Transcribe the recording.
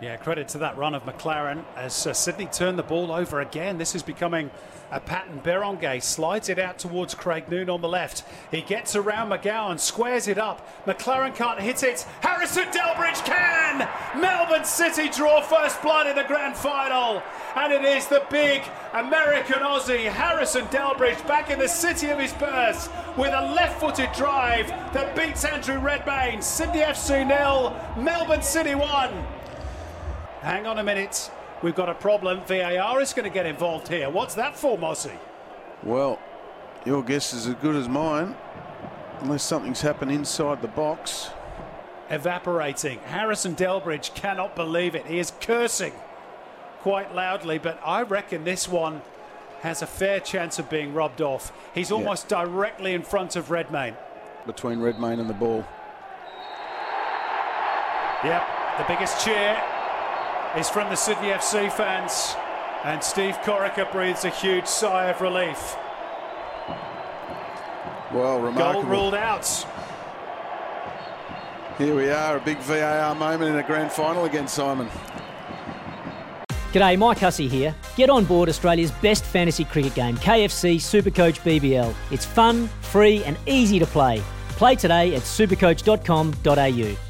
Yeah, credit to that run of Maclaren as uh, Sydney turned the ball over again. This is becoming a pattern. Berenguer slides it out towards Craig Noone on the left. He gets around McGowan, squares it up. Maclaren can't hit it. Harrison Delbridge can! Melbourne City draw first blood in the grand final. And it is the big American Aussie, Harrison Delbridge, back in the city of his birth with a left footed drive that beats Andrew Redmayne. Sydney FC nil, Melbourne City 1. Hang on a minute. We've got a problem. VAR is going to get involved here. What's that for, Mossy? Well, your guess is as good as mine, unless something's happened inside the box. Evaporating. Harrison Delbridge cannot believe it. He is cursing quite loudly, but I reckon this one has a fair chance of being rubbed off. He's almost yeah. directly in front of Redmayne. Between Redmayne and the ball. Yep, the biggest cheer is from the Sydney FC fans. And Steve Corica breathes a huge sigh of relief. Well, remarkable. Goal ruled out. Here we are, a big VAR moment in a grand final against Simon. G'day, Mike Hussey here. Get on board Australia's best fantasy cricket game, KFC Supercoach BBL. It's fun, free, and easy to play. Play today at supercoach.com.au.